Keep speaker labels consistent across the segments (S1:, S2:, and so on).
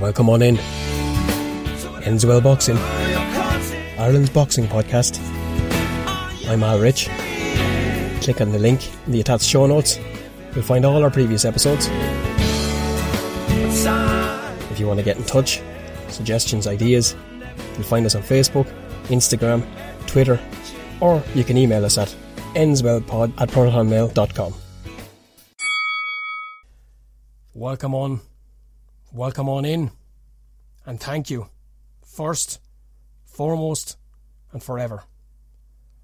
S1: welcome on in. Ends Well Boxing, Ireland's boxing podcast. I'm Al Rich. Click on the link in the attached show notes. You'll find all our previous episodes. If you want to get in touch, suggestions, ideas, you'll find us on Facebook, Instagram, Twitter, or you can email us at endswellpod at protonmail.com. Welcome on, welcome on in, and thank you, first, foremost, and forever,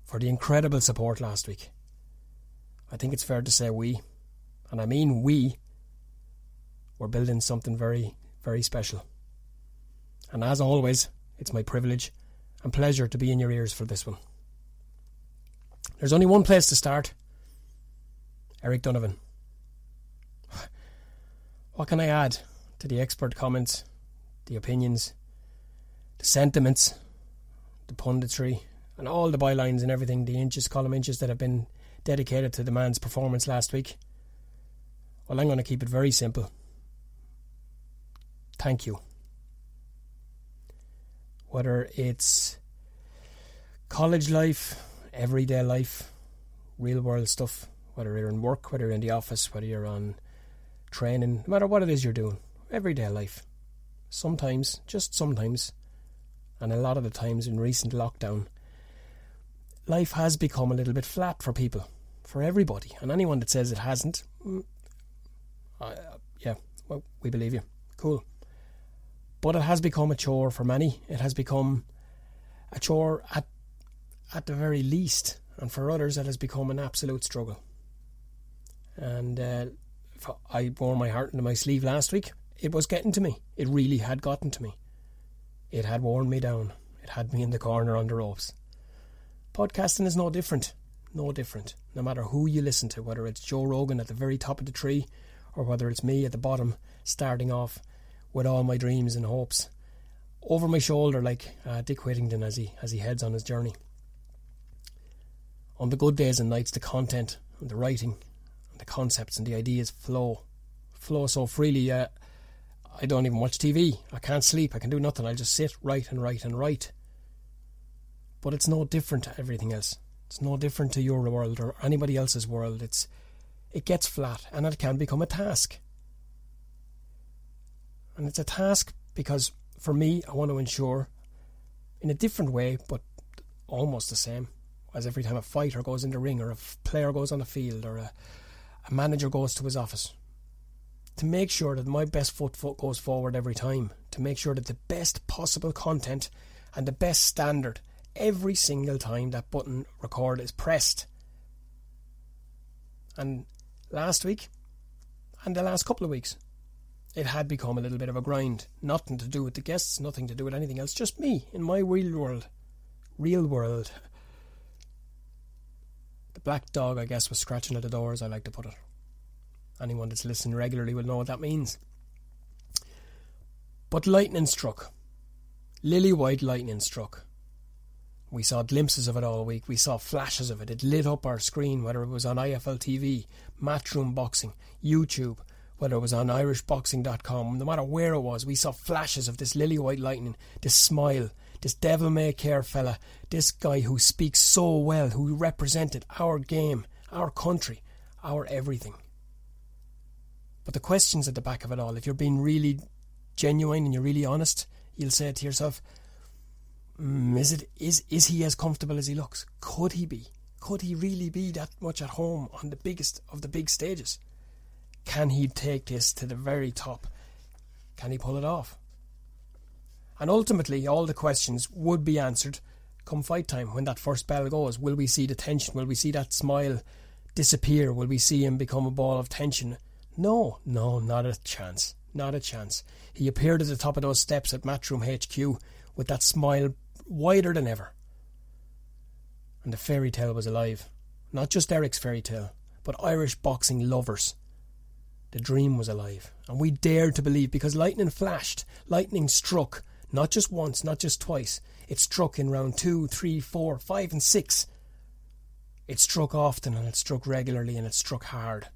S1: for the incredible support last week. I think it's fair to say we, and I mean we, we're building something very, very special. And as always, it's my privilege and pleasure to be in your ears for this one. There's only one place to start Eric Donovan. What can I add to the expert comments, the opinions, the sentiments, the punditry, and all the bylines and everything, the inches, column inches that have been dedicated to the man's performance last week? Well, I'm going to keep it very simple. Thank you. Whether it's college life, everyday life, real world stuff, whether you're in work, whether you're in the office, whether you're on training, no matter what it is you're doing, everyday life. Sometimes, just sometimes, and a lot of the times in recent lockdown, life has become a little bit flat for people, for everybody. And anyone that says it hasn't, mm, uh, yeah, well, we believe you. Cool. But it has become a chore for many. It has become a chore at at the very least, and for others, it has become an absolute struggle. And uh, I wore my heart into my sleeve last week. It was getting to me. It really had gotten to me. It had worn me down. It had me in the corner the ropes. Podcasting is no different. No different. No matter who you listen to, whether it's Joe Rogan at the very top of the tree or whether it's me at the bottom starting off with all my dreams and hopes over my shoulder like uh, Dick Whittington as he as he heads on his journey. On the good days and nights, the content and the writing and the concepts and the ideas flow, flow so freely. Uh, I don't even watch TV. I can't sleep. I can do nothing. I'll just sit, write, and write and write. But it's no different to everything else. It's no different to your world or anybody else's world. It's it gets flat and it can become a task. And it's a task because for me, I want to ensure, in a different way, but almost the same, as every time a fighter goes in the ring or a player goes on the field or a a manager goes to his office to make sure that my best foot, foot goes forward every time, to make sure that the best possible content and the best standard every single time that button record is pressed. And last week and the last couple of weeks, it had become a little bit of a grind. Nothing to do with the guests, nothing to do with anything else, just me in my real world. Real world. The black dog, I guess, was scratching at the door, as I like to put it. Anyone that's listening regularly will know what that means. But lightning struck. Lily white lightning struck. We saw glimpses of it all week. We saw flashes of it. It lit up our screen, whether it was on IFL TV, Matchroom Boxing, YouTube, whether it was on IrishBoxing.com. No matter where it was, we saw flashes of this lily white lightning, this smile, this devil may care fella, this guy who speaks so well, who represented our game, our country, our everything. But the questions at the back of it all, if you're being really genuine and you're really honest, you'll say to yourself, mm, is it is is he as comfortable as he looks? Could he be? Could he really be that much at home on the biggest of the big stages? Can he take this to the very top? Can he pull it off? And ultimately, all the questions would be answered come fight time when that first bell goes. Will we see the tension? Will we see that smile disappear? Will we see him become a ball of tension? No, no, not a chance. Not a chance. He appeared at the top of those steps at Matchroom HQ with that smile wider than ever. And the fairy tale was alive. Not just Eric's fairy tale, but Irish boxing lovers. The dream was alive, and we dared to believe because lightning flashed, lightning struck, not just once, not just twice. It struck in round two, three, four, five, and six. It struck often and it struck regularly and it struck hard.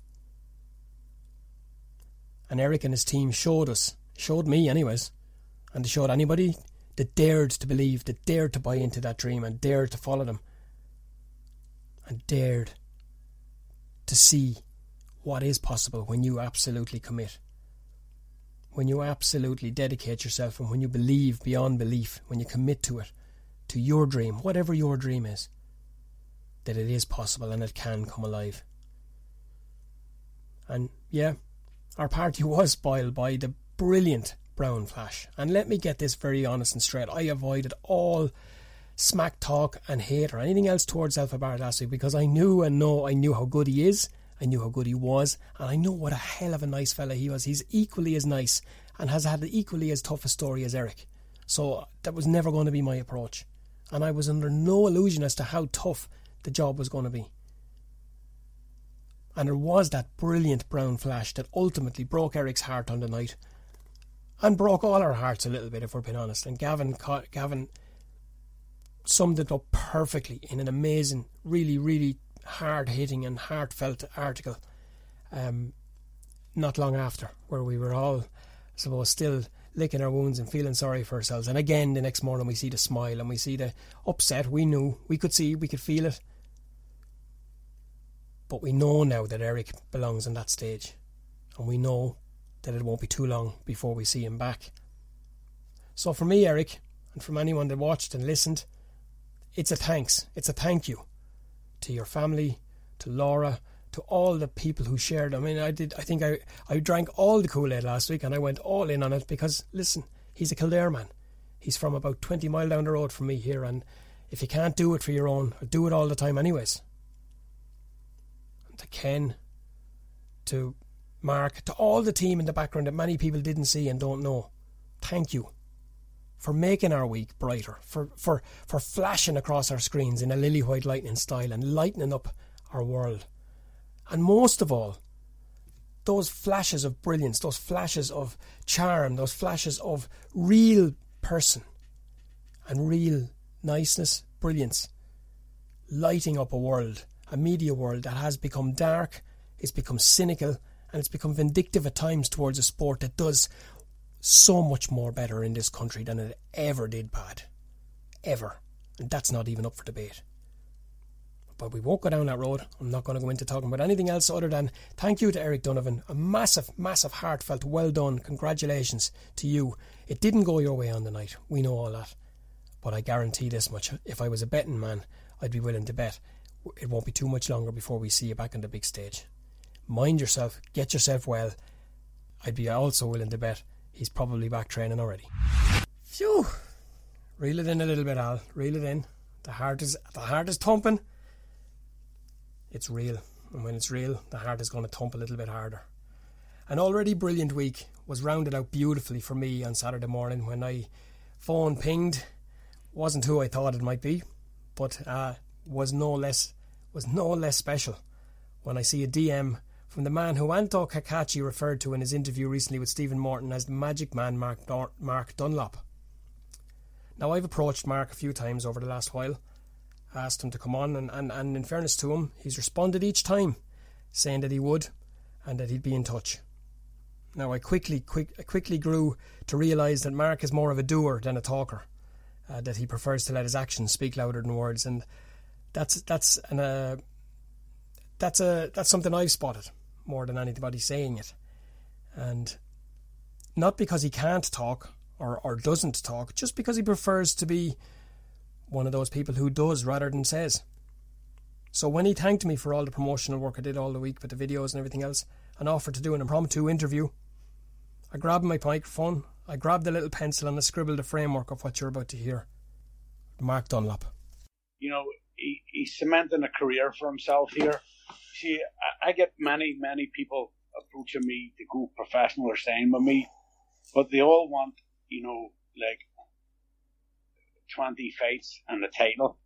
S1: And Eric and his team showed us Showed me, anyways. And they showed anybody that dared to believe, that dared to buy into that dream and dared to follow them. And dared to see what is possible when you absolutely commit. When you absolutely dedicate yourself and when you believe beyond belief, when you commit to it, to your dream, whatever your dream is, that it is possible and it can come alive. And yeah, our party was spoiled by the brilliant Brown Flash. And let me get this very honest and straight. I avoided all smack talk and hate or anything else towards Zelfa Barrett last week because I knew and know I knew how good he is. I knew how good he was, and I know what a hell of a nice fella he was. He's equally as nice and has had equally as tough a story as Eric. So that was never going to be my approach. And I was under no illusion as to how tough the job was going to be. And it was that brilliant brown flash that ultimately broke Eric's heart on the night and broke all our hearts a little bit, if we're being honest. And Gavin, Gavin summed it up perfectly in an amazing, really, really hard hitting and heartfelt article um, not long after, where we were all, I suppose, still licking our wounds and feeling sorry for ourselves. And again, the next morning, we see the smile and we see the upset. We knew, we could see, we could feel it. But we know now that Eric belongs on that stage. And we know that it won't be too long before we see him back. So for me, Eric, and from anyone that watched and listened, it's a thanks. It's a thank you to your family, to Laura, to all the people who shared. I mean, I did. I think I I drank all the Kool Aid last week, and I went all in on it because listen, he's a Kildare man. He's from about twenty mile down the road from me here, and if you can't do it for your own, do it all the time, anyways. And to Ken, to Mark, to all the team in the background that many people didn't see and don't know, thank you for making our week brighter, for, for, for flashing across our screens in a lily white lightning style and lightening up our world. And most of all, those flashes of brilliance, those flashes of charm, those flashes of real person and real niceness, brilliance, lighting up a world, a media world that has become dark, it's become cynical, and it's become vindictive at times towards a sport that does so much more better in this country than it ever did bad. Ever. And that's not even up for debate. But we won't go down that road. I'm not going to go into talking about anything else other than thank you to Eric Donovan. A massive, massive, heartfelt, well done. Congratulations to you. It didn't go your way on the night. We know all that. But I guarantee this much if I was a betting man, I'd be willing to bet it won't be too much longer before we see you back on the big stage mind yourself, get yourself well. I'd be also willing to bet he's probably back training already. Phew! Reel it in a little bit, Al. Reel it in. The heart is the heart is thumping. It's real, and when it's real, the heart is going to thump a little bit harder. An already brilliant week was rounded out beautifully for me on Saturday morning when I phone pinged. Wasn't who I thought it might be, but uh, was no less was no less special when I see a DM from the man who Anto Cacace referred to in his interview recently with Stephen Morton as the magic man Mark, Mark Dunlop. Now, I've approached Mark a few times over the last while, asked him to come on, and, and, and in fairness to him, he's responded each time, saying that he would and that he'd be in touch. Now, I quickly, quick, quickly grew to realise that Mark is more of a doer than a talker, uh, that he prefers to let his actions speak louder than words, and that's that's an, uh, that's a that's something I've spotted more than anybody saying it. And not because he can't talk or, or doesn't talk, just because he prefers to be one of those people who does rather than says. So when he thanked me for all the promotional work I did all the week with the videos and everything else, and offered to do an impromptu interview, I grabbed my microphone, I grabbed a little pencil, and I scribbled the framework of what you're about to hear. Mark Dunlop.
S2: You know, he, he's cementing a career for himself here see, I, I get many, many people approaching me to go professional or sign with me, but they all want, you know, like 20 fights and a title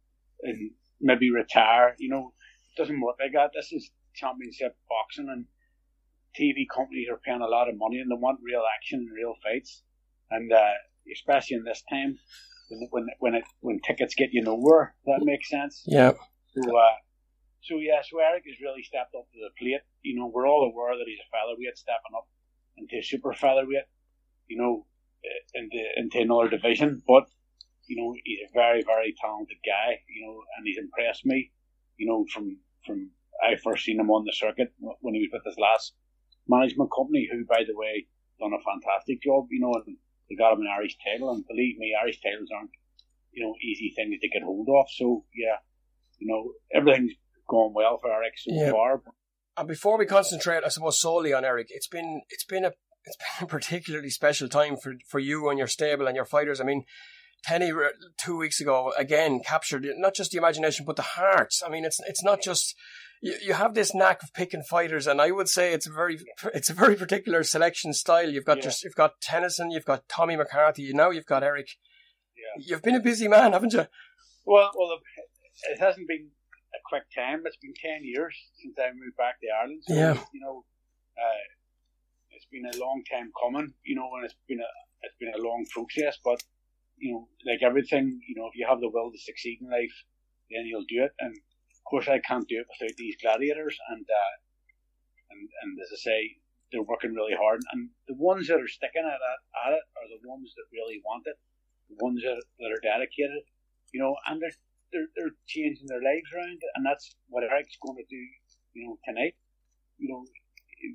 S2: and maybe retire. You know, it doesn't work like that. This is championship boxing and TV companies are paying a lot of money and they want real action and real fights. And, uh, especially in this time when, when, it, when tickets get you nowhere, that makes sense.
S1: Yeah.
S2: So, uh, so yeah, so Eric has really stepped up to the plate. You know, we're all aware that he's a featherweight stepping up into a super featherweight. you know, into into another division. But you know, he's a very very talented guy. You know, and he's impressed me. You know, from from I first seen him on the circuit when he was with his last management company, who by the way done a fantastic job. You know, and they got him an Irish title, and believe me, Irish titles aren't you know easy things to get hold of. So yeah, you know, everything's going well for Eric so yeah. far.
S1: And before we concentrate, I suppose solely on Eric, it's been it's been a it's been a particularly special time for, for you and your stable and your fighters. I mean, Tenny two weeks ago again captured not just the imagination but the hearts. I mean, it's it's not just you, you have this knack of picking fighters, and I would say it's a very it's a very particular selection style. You've got yeah. you've got Tennyson, you've got Tommy McCarthy, now you've got Eric. Yeah. You've been a busy man, haven't you?
S2: Well, well, it hasn't been a quick time. It's been ten years since I moved back to Ireland. So, yeah. You know, uh, it's been a long time coming. You know, and it's been a it's been a long process. But you know, like everything, you know, if you have the will to succeed in life, then you'll do it. And course, I can't do it without these gladiators. And uh, and and as I say, they're working really hard. And the ones that are sticking at it, at it are the ones that really want it, the ones that, that are dedicated. You know, and they're they're, they're changing their lives around, and that's what Eric's going to do. You know, tonight. You know,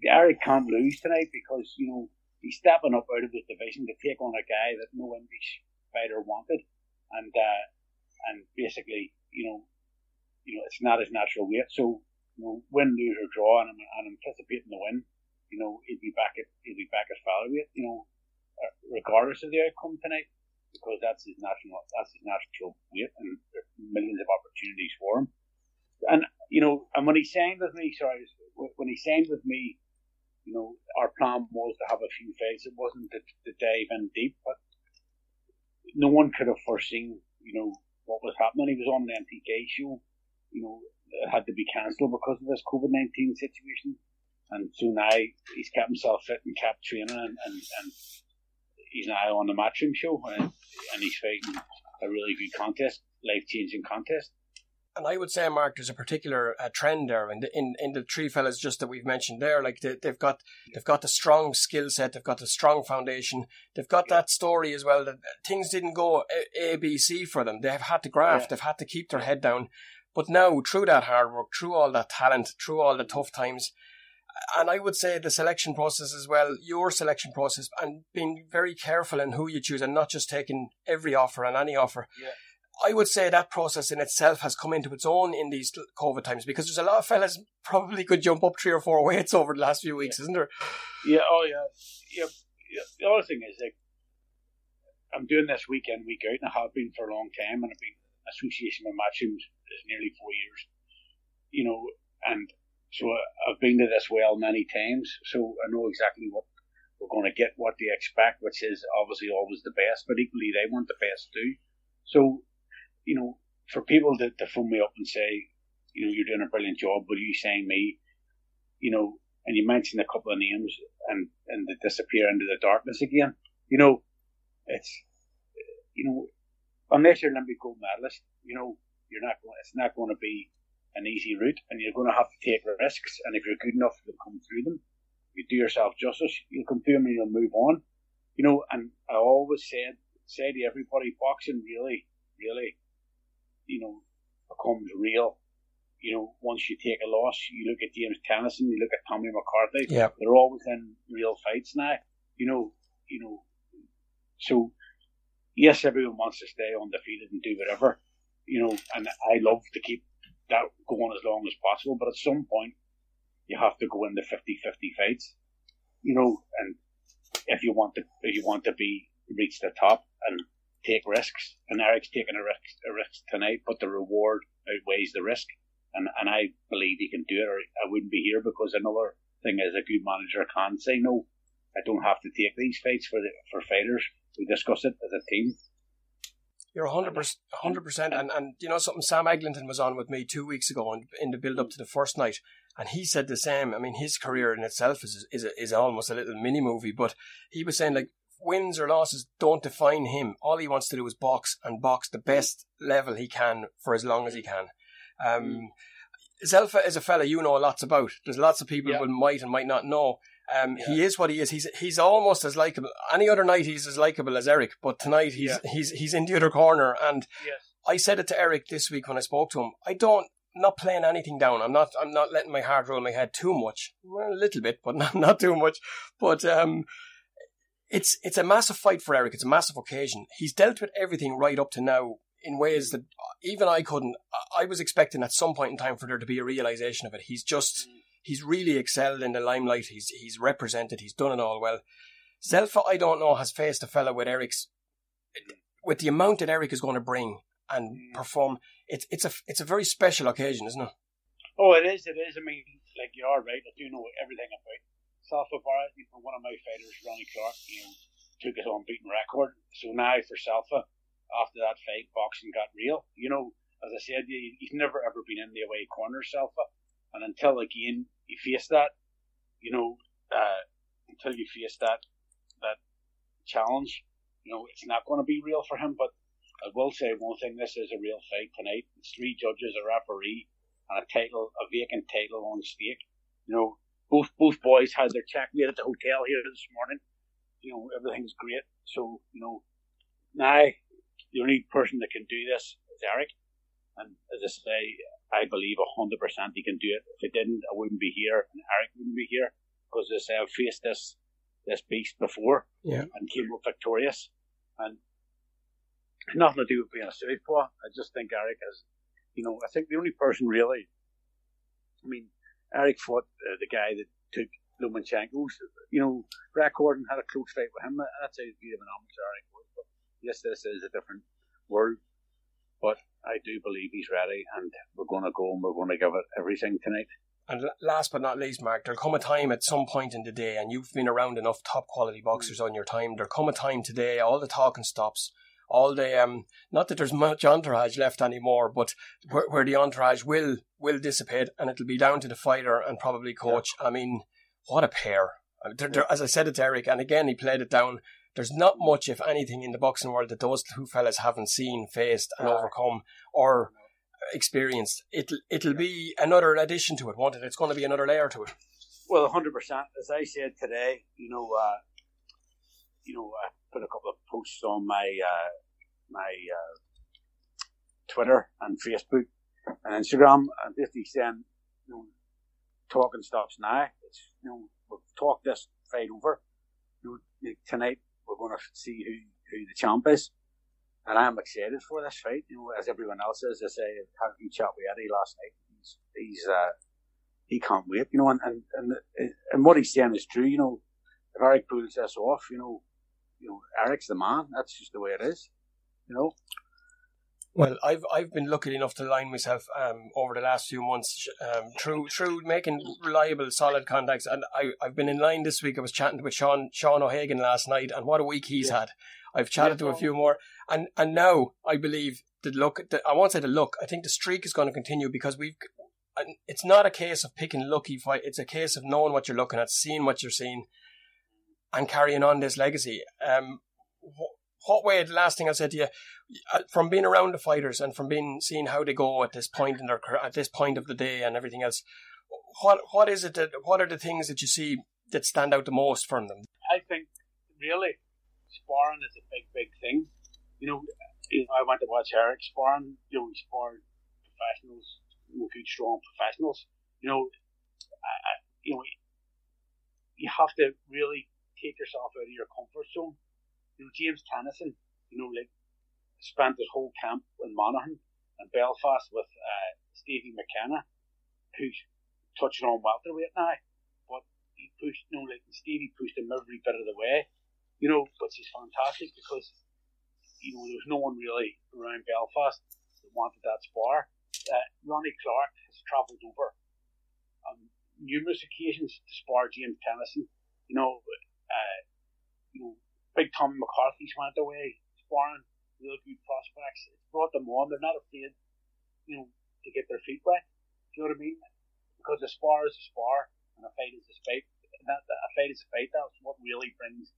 S2: Eric can't lose tonight because you know he's stepping up out of the division to take on a guy that no English fighter wanted, and uh, and basically, you know, you know, it's not his natural weight. So, you know, win, lose or draw, and I'm, and anticipating the win. You know, he'll be back at he'll be back at featherweight. You know, uh, regardless of the outcome tonight because that's his national that's his natural weight, and millions of opportunities for him. And you know, and when he signed with me, sorry, when he signed with me, you know, our plan was to have a few fights. It wasn't to, to dive in deep, but no one could have foreseen, you know, what was happening. He was on the MTK show, you know, had to be cancelled because of this COVID nineteen situation. And so now he's kept himself fit and kept training and, and, and he's now on the Matchroom show and, and he's fighting a really good contest, life changing contest.
S1: And I would say, Mark, there's a particular uh, trend there in the, in, in the three fellas just that we've mentioned there. Like they, have got they've got the strong skill set, they've got the strong foundation, they've got that story as well that things didn't go A, a B, C for them. They've had to graft, yeah. they've had to keep their head down. But now, through that hard work, through all that talent, through all the tough times, and I would say the selection process as well, your selection process, and being very careful in who you choose and not just taking every offer and any offer.
S2: Yeah.
S1: I would say that process in itself has come into its own in these COVID times because there's a lot of fellas probably could jump up three or four weights over the last few weeks,
S2: yeah.
S1: isn't there?
S2: Yeah, oh yeah. yeah. Yeah. The other thing is like I'm doing this weekend, week out, and I have been for a long time, and I've been association with Matchrooms is nearly four years. You know, and so I've been to this well many times, so I know exactly what we're going to get, what they expect, which is obviously always the best, but equally they want the best too. So, you know, for people to, to phone me up and say, you know, you're doing a brilliant job, will you sign me? You know, and you mentioned a couple of names and, and they disappear into the darkness again. You know, it's, you know, unless you're an Olympic gold medalist, you know, you're not going, it's not going to be an easy route, and you're going to have to take risks. And if you're good enough you'll come through them, you do yourself justice. You'll come through them and you'll move on. You know, and I always said say to everybody, boxing really, really, you know, becomes real. You know, once you take a loss, you look at James Tennyson, you look at Tommy McCarthy.
S1: Yeah.
S2: They're all within real fights now. You know, you know. So yes, everyone wants to stay undefeated and do whatever. You know, and I love to keep that going as long as possible. But at some point, you have to go into 50-50 fights, you know. And if you want to, if you want to be reach the top and take risks, and Eric's taking a risk, a risk tonight, but the reward outweighs the risk, and and I believe he can do it, or I wouldn't be here. Because another thing is, a good manager can say no. I don't have to take these fights for the for fighters. We discuss it as a team.
S1: You're 100%, 100% and, and you know something, Sam Eggington was on with me two weeks ago in, in the build up to the first night, and he said the same. I mean, his career in itself is, is, is almost a little mini movie, but he was saying like, wins or losses don't define him. All he wants to do is box and box the best level he can for as long as he can. Um, Zelfa is a fella you know lots about. There's lots of people yeah. who might and might not know. Um, yeah. He is what he is. He's he's almost as likable. Any other night he's as likable as Eric, but tonight he's yeah. he's he's in the other corner. And
S2: yes.
S1: I said it to Eric this week when I spoke to him. I don't I'm not playing anything down. I'm not I'm not letting my heart roll my head too much. Well, a little bit, but not not too much. But um, it's it's a massive fight for Eric. It's a massive occasion. He's dealt with everything right up to now in ways that even I couldn't. I was expecting at some point in time for there to be a realization of it. He's just he's really excelled in the limelight. He's he's represented. He's done it all well. Zelfa, I don't know, has faced a fella with Eric's with the amount that Eric is going to bring and mm. perform. It's it's a it's a very special occasion, isn't it?
S2: Oh, it is. It is. I mean, like you are right. I do know everything about Zelfa Barrett. You know, one of my fighters, Ronnie Clark, you know, took his unbeaten record. So now for Zelfa, after that fight, boxing got real. You know, as I said, he's never ever been in the away corner, Zelfa, and until again you face that, you know, uh, until you face that that challenge, you know, it's not going to be real for him. But I will say one thing: this is a real fight tonight. It's three judges, a referee, and a title, a vacant title on stake. You know, both both boys had their checkmate at the hotel here this morning. You know, everything's great. So you know, now the only person that can do this is Eric. And as I say, I believe 100% he can do it. If he didn't, I wouldn't be here, and Eric wouldn't be here. Because as I say, I've faced this this beast before
S1: yeah.
S2: and came up victorious. And nothing to do with being a southpaw. I just think Eric is, you know, I think the only person really, I mean, Eric fought uh, the guy that took Lomachenko's, you know, record and had a close fight with him. That's how good of an amateur Eric was. But yes, this is a different world. But I do believe he's ready, and we're going to go and we're going to give it everything tonight.
S1: And last but not least, Mark, there'll come a time at some point in the day, and you've been around enough top quality boxers on your time. There'll come a time today, all the talking stops, all the um, not that there's much entourage left anymore, but where, where the entourage will will dissipate, and it'll be down to the fighter and probably coach. Yeah. I mean, what a pair! They're, they're, as I said it to Eric, and again he played it down there's not much, if anything, in the boxing world that those two fellas haven't seen, faced, and overcome or experienced. It'll it'll be another addition to it, won't it? It's going to be another layer to it.
S2: Well, hundred percent. As I said today, you know, uh, you know, I put a couple of posts on my uh, my uh, Twitter and Facebook and Instagram, and basically saying, you know, talking stops now. It's you know, we've talked this fight over. You know, tonight we're going to see who, who the champ is. And I'm excited for this fight, you know, as everyone else is. I say, a chat with Eddie last night. He's, he's, uh, he can't wait, you know, and, and, and, and what he's saying is true, you know, if Eric pulls this off, you know, you know, Eric's the man. That's just the way it is, you know.
S1: Well, I've I've been lucky enough to line myself um, over the last few months um, through through making reliable, solid contacts, and I I've been in line this week. I was chatting with Sean Sean O'Hagan last night, and what a week he's yeah. had. I've chatted yeah, to a few more, and and now I believe the look. The, I won't say the look. I think the streak is going to continue because we've. It's not a case of picking lucky fight. It's a case of knowing what you're looking at, seeing what you're seeing, and carrying on this legacy. Um, what way? The last thing I said to you, uh, from being around the fighters and from being seeing how they go at this point in their at this point of the day and everything else, what what is it that what are the things that you see that stand out the most from them?
S2: I think really sparring is a big big thing. You know, you know I went to watch Eric sparring. You know, he sparred professionals, good strong professionals. You know, I, I, you know, you have to really take yourself out of your comfort zone know, James Tennyson, you know, like spent his whole camp in Monaghan and Belfast with uh, Stevie McKenna, who's touching on welterweight now. But he pushed, you know, like Stevie pushed him every bit of the way, you know, which is fantastic because, you know, there's no one really around Belfast that wanted that spar. Uh, Ronnie Clark has travelled over on numerous occasions to spar James Tennyson. You know, uh, you know, Big Tommy McCarthy's went away, sparring, real good prospects. It's brought them on. They're not afraid, you know, to get their feet wet. Do you know what I mean? Because a spar is a spar, and a fight is a fight. That, a fight is a fight. That's what really brings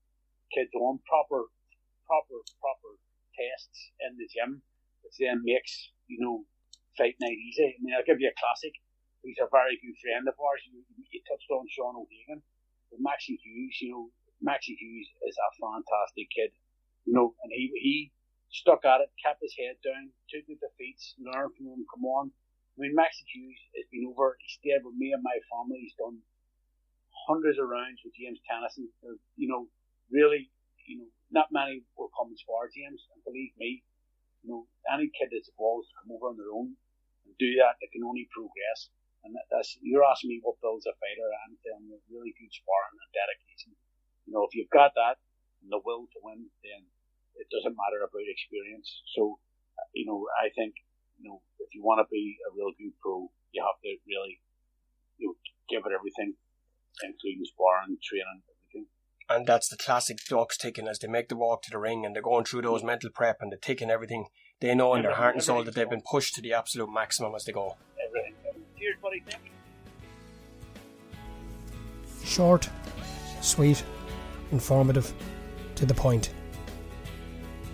S2: kids on. Proper, proper, proper tests in the gym, which then makes you know fight night easy. I mean, I'll give you a classic. He's a very good friend of ours. You, you touched on Sean O'Hagan. with Maxie Hughes, you know, Maxie Hughes is a fantastic kid, you know, and he he stuck at it, kept his head down, took the defeats, learned from them, come on. I mean, Maxie Hughes has been over, he stayed with me and my family, he's done hundreds of rounds with James Tennyson. You know, really, you know, not many will come as far, James, and believe me, you know, any kid that's evolved to come over on their own and do that, they can only progress. And that, that's you're asking me what builds a fighter. I'm telling you, really good sparring and dedication. You know, if you've got that and the will to win, then it doesn't matter about experience. So, you know, I think you know if you want to be a real good pro, you have to really you know give it everything, including sparring, training, everything.
S1: And that's the classic clock's ticking as they make the walk to the ring and they're going through those mental prep and they're taking everything. They know in their heart and soul that they've been pushed to the absolute maximum as they go.
S2: Everything. Cheers, buddy.
S1: Short, sweet, informative, to the point.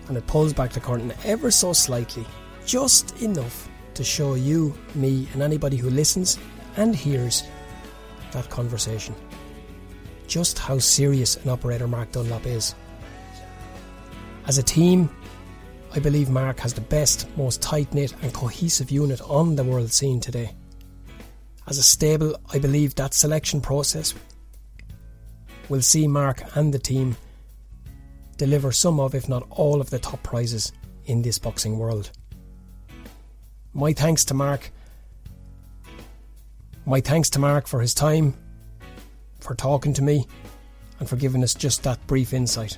S1: And it pulls back the curtain ever so slightly, just enough to show you, me, and anybody who listens and hears that conversation just how serious an operator Mark Dunlop is. As a team, I believe Mark has the best, most tight knit and cohesive unit on the world scene today. As a stable, I believe that selection process will see Mark and the team deliver some of, if not all, of the top prizes in this boxing world. My thanks to Mark. My thanks to Mark for his time, for talking to me, and for giving us just that brief insight.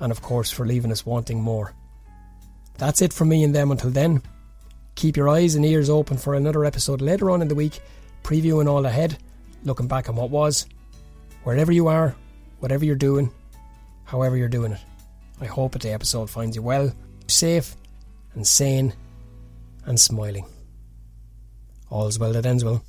S1: And of course, for leaving us wanting more. That's it from me and them until then. Keep your eyes and ears open for another episode later on in the week, previewing all ahead, looking back on what was. Wherever you are, whatever you're doing, however you're doing it, I hope that the episode finds you well, safe, and sane, and smiling. All's well that ends well.